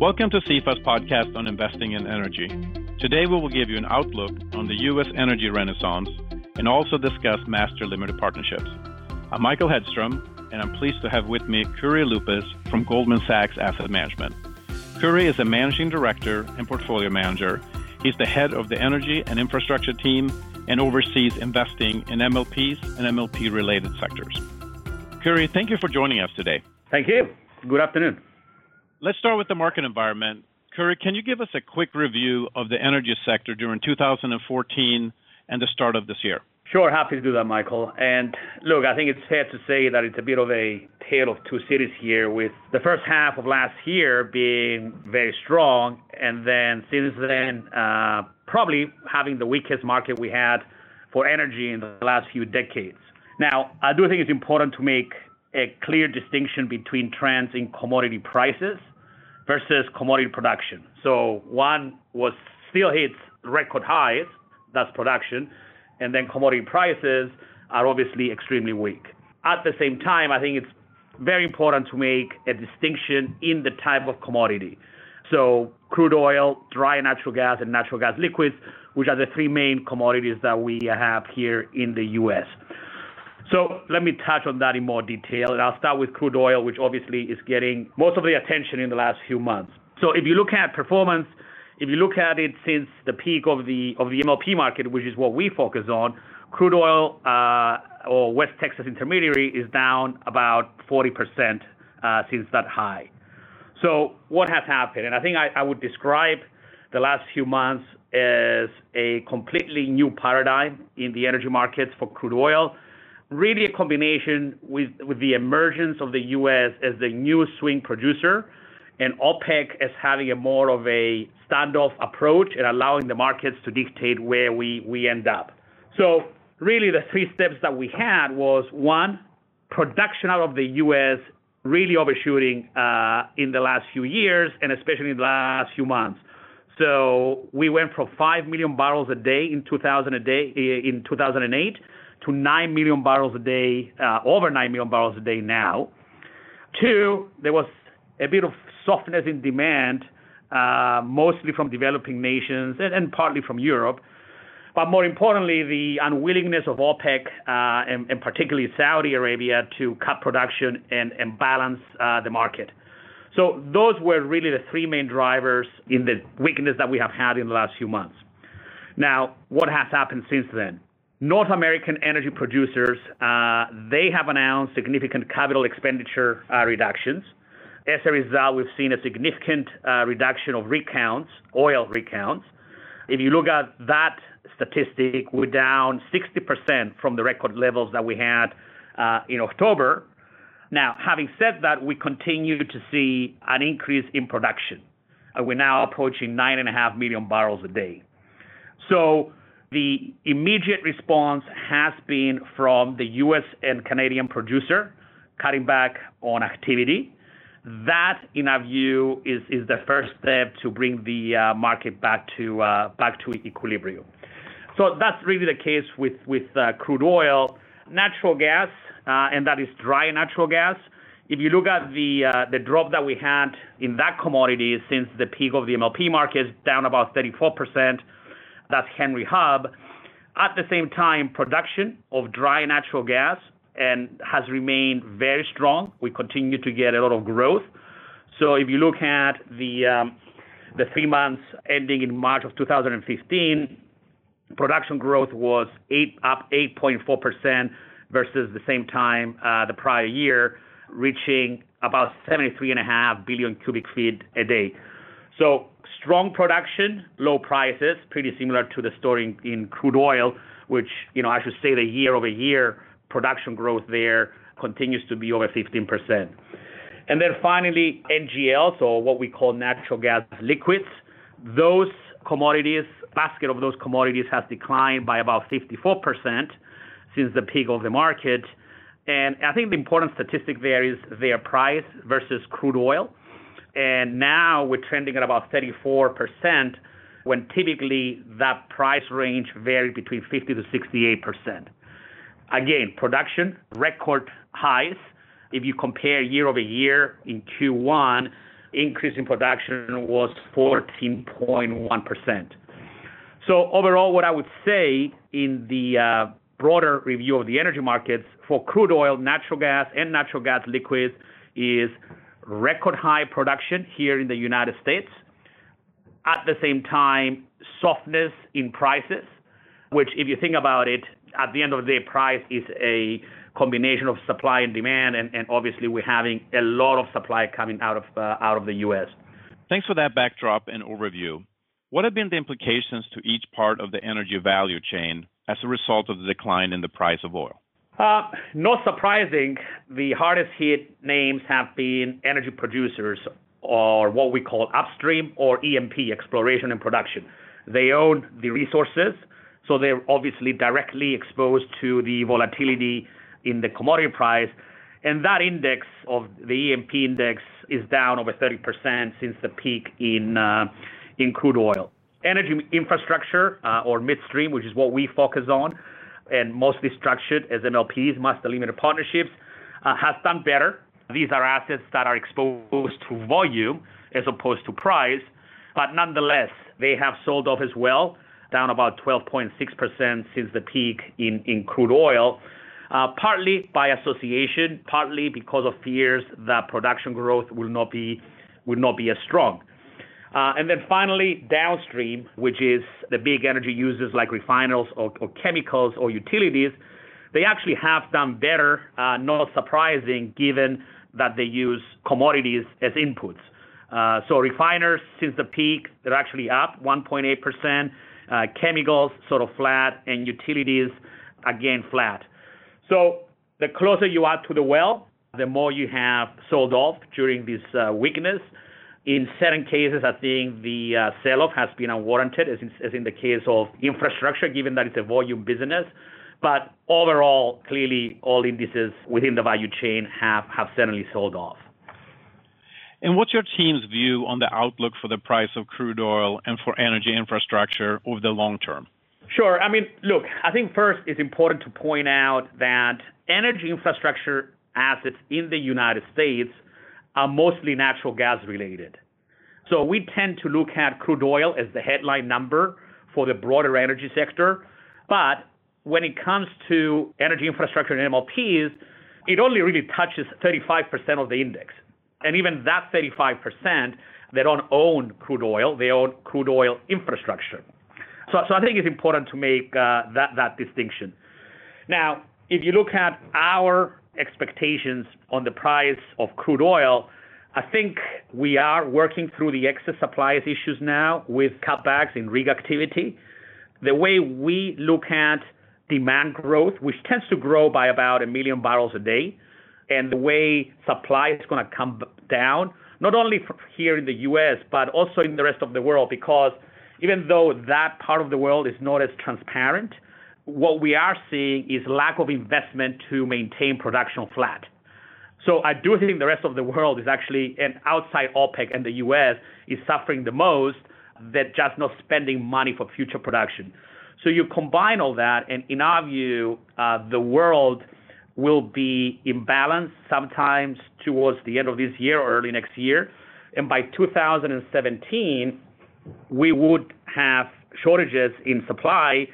Welcome to CEFA's podcast on investing in energy. Today we will give you an outlook on the U.S. energy renaissance and also discuss master limited partnerships. I'm Michael Hedstrom, and I'm pleased to have with me Kyri Loupis from Goldman Sachs Asset Management. Kyri is a managing director and portfolio manager. He's the head of the energy and infrastructure team and oversees investing in MLPs and MLP related sectors. Kyri, thank you for joining us today. Thank you. Good afternoon. Let's start with the market environment. Kyri, can you give us a quick review of the energy sector during 2014 and the start of this year? Sure, happy to do that, Michael. And look, I think it's fair to say that it's a bit of a tale of two cities here, with the first half of last year being very strong, and then since then, uh, probably having the weakest market we had for energy in the last few decades. Now, I do think it's important to make a clear distinction between trends in commodity prices versus commodity production. So one was still hits record highs, that's production, and then commodity prices are obviously extremely weak. At the same time, I think it's very important to make a distinction in the type of commodity. So crude oil, dry natural gas, and natural gas liquids, which are the three main commodities that we have here in the U.S. So let me touch on that in more detail, and I'll start with crude oil, which obviously is getting most of the attention in the last few months. So if you look at performance if you look at it since the peak of the of the MLP market, which is what we focus on, crude oil uh, or West Texas Intermediary is down about 40% uh, since that high. So what has happened? And I think I would describe the last few months as a completely new paradigm in the energy markets for crude oil. Really a combination with, with the emergence of the U.S. as the new swing producer and OPEC as having a more of a standoff approach and allowing the markets to dictate where we, we end up. So really the three steps that we had was one, production out of the U.S. really overshooting uh, in the last few years and especially in the last few months. So we went from 5 million barrels a day in 2000 a day in 2008 to 9 million barrels a day, uh, over 9 million barrels a day now. Two, there was a bit of softness in demand, uh, mostly from developing nations and, and, partly from Europe. But more importantly, the unwillingness of OPEC uh, and, and, particularly Saudi Arabia to cut production and, and balance uh, the market. So those were really the three main drivers in the weakness that we have had in the last few months. Now, what has happened since then? North American energy producers, uh, they have announced significant capital expenditure uh, reductions. As a result, we've seen a significant uh, reduction of rig counts, oil rig counts. If you look at that statistic, we're down 60% from the record levels that we had uh, in October. Now, having said that, we continue to see an increase in production. We're now approaching 9.5 million barrels a day. So the immediate response has been from the U.S. and Canadian producer cutting back on activity. That, in our view, is is the first step to bring the uh, market back to uh, back to equilibrium. So That's really the case with uh, crude oil. Natural gas, and that is dry natural gas. If you look at the the drop that we had in that commodity since the peak of the MLP market, down about 34%. That's Henry Hub. At the same time, production of dry natural gas and has remained very strong. We continue to get a lot of growth. So if you look at the um, the three months ending in March of 2015, production growth was eight up 8.4% versus the same time uh, the prior year, reaching about 73.5 billion cubic feet a day. So strong production, low prices, pretty similar to the story in, crude oil, which you know I should say the year over year production growth there continues to be over 15%. And then finally, NGLs, or what we call natural gas liquids. Those commodities, basket of those commodities has declined by about 54% since the peak of the market. And I think the important statistic there is their price versus crude oil. And now we're trending at about 34%, when typically that price range varied between 50 to 68%. Again, production, record highs. If you compare year-over-year in Q1, increase in production was 14.1%. So overall, what I would say in the uh, broader review of the energy markets for crude oil, natural gas, and natural gas liquids is record high production here in the United States. At the same time, softness in prices, which, if you think about it, at the end of the day, price is a combination of supply and demand, and, and obviously we're having a lot of supply coming out of uh, out of the U.S. Thanks for that backdrop and overview. What have been the implications to each part of the energy value chain as a result of the decline in the price of oil? Uh, not surprising, the hardest hit names have been energy producers or what we call upstream or E&P, exploration and production. They own the resources, so they're obviously directly exposed to the volatility in the commodity price. And that index of the E&P index is down over 30% since the peak in uh, in crude oil. Energy infrastructure uh, or midstream, which is what we focus on, and mostly structured as MLPs, master limited partnerships, uh, has done better. These are assets that are exposed to volume as opposed to price, but nonetheless, they have sold off as well, down about 12.6% since the peak in, in crude oil. Uh, partly by association, partly because of fears that production growth will not be will not be as strong. Uh, and then finally, downstream, which is the big energy users like refiners or, or chemicals or utilities, they actually have done better, uh, not surprising given that they use commodities as inputs. Uh, so refiners, since the peak, they're actually up 1.8%. Uh, chemicals sort of flat, and utilities again flat. So the closer you are to the well, the more you have sold off during this uh, weakness. In certain cases, I think the uh, sell-off has been unwarranted, as in, as in the case of infrastructure, given that it's a volume business. But overall, clearly, all indices within the value chain have, have certainly sold off. And what's your team's view on the outlook for the price of crude oil and for energy infrastructure over the long term? Sure. I mean, look, I think first it's important to point out that energy infrastructure assets in the United States are mostly natural gas related. So we tend to look at crude oil as the headline number for the broader energy sector. But when it comes to energy infrastructure and MLPs, it only really touches 35% of the index. And even that 35%, they don't own crude oil, they own crude oil infrastructure. So, so I think it's important to make uh, that, that distinction. Now, if you look at our expectations on the price of crude oil, I think we are working through the excess supplies issues now with cutbacks in rig activity. The way we look at demand growth, which tends to grow by about a million barrels a day, and the way supply is going to come down, not only here in the U.S., but also in the rest of the world, because even though that part of the world is not as transparent, what we are seeing is lack of investment to maintain production flat. So I do think the rest of the world is actually, and outside OPEC and the U.S., is suffering the most, that just not spending money for future production. So you combine all that, and in our view, uh, the world will be imbalanced sometimes towards the end of this year or early next year. And by 2017, we would have shortages in supply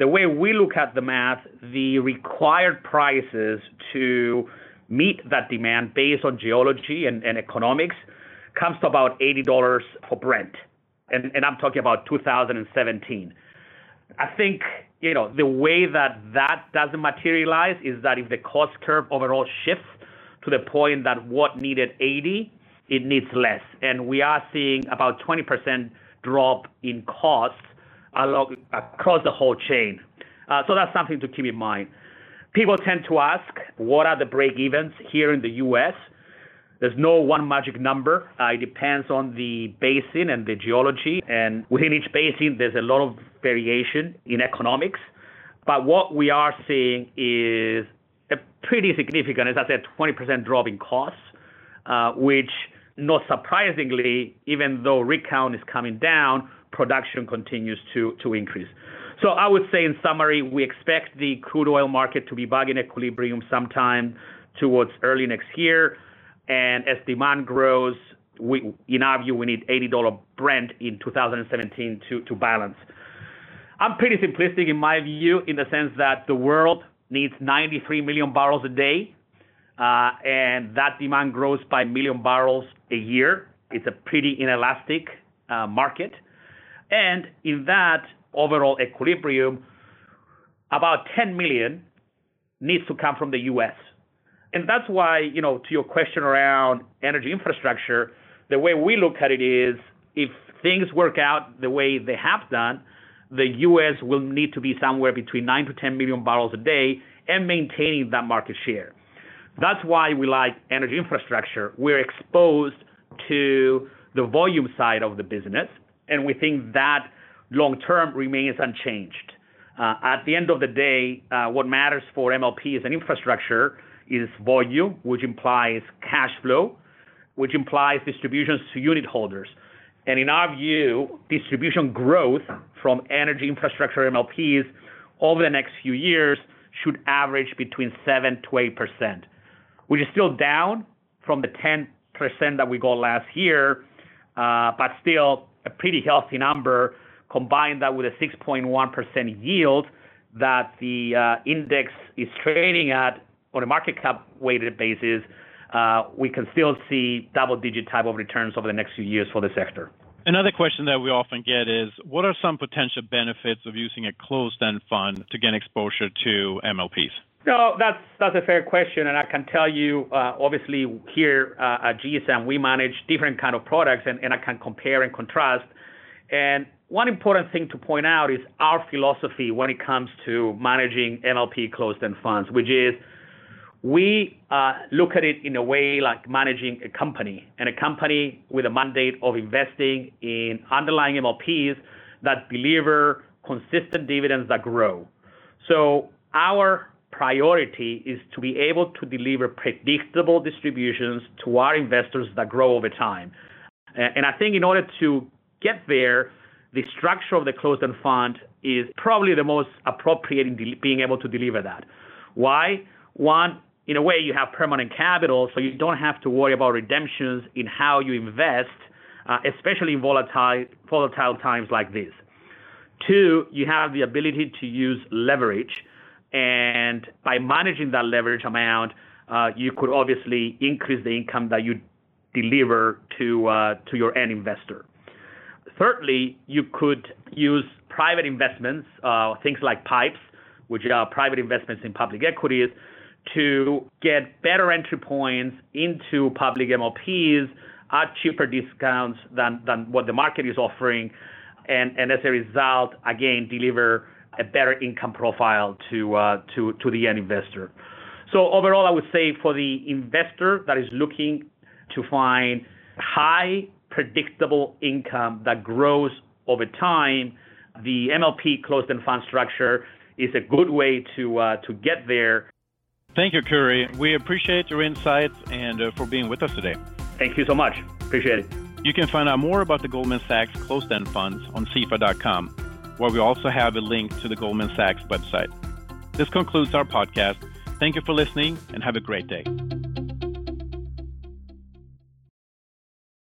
the way we look at the math, the required prices to meet that demand based on geology and, and economics comes to about $80 for Brent. And, and I'm talking about 2017. I think, you know, the way that that doesn't materialize is that if the cost curve overall shifts to the point that what needed 80, it needs less. And we are seeing about 20% drop in costs along, across the whole chain. Uh, so that's something to keep in mind. People tend to ask, what are the break evens here in the U.S.? There's no one magic number. Uh, it depends on the basin and the geology. And within each basin, there's a lot of variation in economics. But what we are seeing is a pretty significant, as I said, 20% drop in costs, uh, which not surprisingly, even though rig count is coming down, production continues to, to increase. So I would say in summary, we expect the crude oil market to be back in equilibrium sometime towards early next year. And as demand grows, we, in our view, we need $80 Brent in 2017 to, to balance. I'm pretty simplistic in my view, in the sense that the world needs 93 million barrels a day, uh, and that demand grows by a million barrels a year. It's a pretty inelastic uh, market. And in that overall equilibrium, about 10 million needs to come from the U.S. And that's why, you know, to your question around energy infrastructure, the way we look at it is if things work out the way they have done, the U.S. will need to be somewhere between 9 to 10 million barrels a day and maintaining that market share. That's why we like energy infrastructure. We're exposed to the volume side of the business, and we think that long term remains unchanged. Uh, at the end of the day, uh, what matters for MLPs and infrastructure is volume, which implies cash flow, which implies distributions to unit holders. And in our view, distribution growth from energy infrastructure MLPs over the next few years should average between 7 to 8 percent which is still down from the 10% that we got last year, uh, but still a pretty healthy number. Combine that with a 6.1% yield that the uh, index is trading at on a market cap weighted basis, uh, we can still see double-digit type of returns over the next few years for the sector. Another question that we often get is, what are some potential benefits of using a closed-end fund to gain exposure to MLPs? No, that's that's a fair question, and I can tell you, uh, obviously here uh, at GSAM we manage different kind of products, and, I can compare and contrast. And one important thing to point out is our philosophy when it comes to managing MLP closed-end funds, which is we uh, look at it in a way like managing a company, and a company with a mandate of investing in underlying MLPs that deliver consistent dividends that grow. So our priority is to be able to deliver predictable distributions to our investors that grow over time. And I think in order to get there, the structure of the closed-end fund is probably the most appropriate in being able to deliver that. Why? One, in a way, you have permanent capital, so you don't have to worry about redemptions in how you invest, uh, especially in volatile, volatile times like this. Two, you have the ability to use leverage and by managing that leverage amount, uh, you could obviously increase the income that you deliver to uh, to your end investor. Thirdly, you could use private investments, uh, things like PIPEs, which are private investments in public equities, to get better entry points into public MLPs at cheaper discounts than than what the market is offering, and and as a result, again, deliver a better income profile to uh, to to the end investor. So overall, I would say for the investor that is looking to find high predictable income that grows over time, the MLP closed-end fund structure is a good way to uh, to get there. Thank you, Kyri. We appreciate your insights and uh, for being with us today. Thank you so much. Appreciate it. You can find out more about the Goldman Sachs closed-end funds on CEFA.com where we also have a link to the Goldman Sachs website. This concludes our podcast. Thank you for listening and have a great day.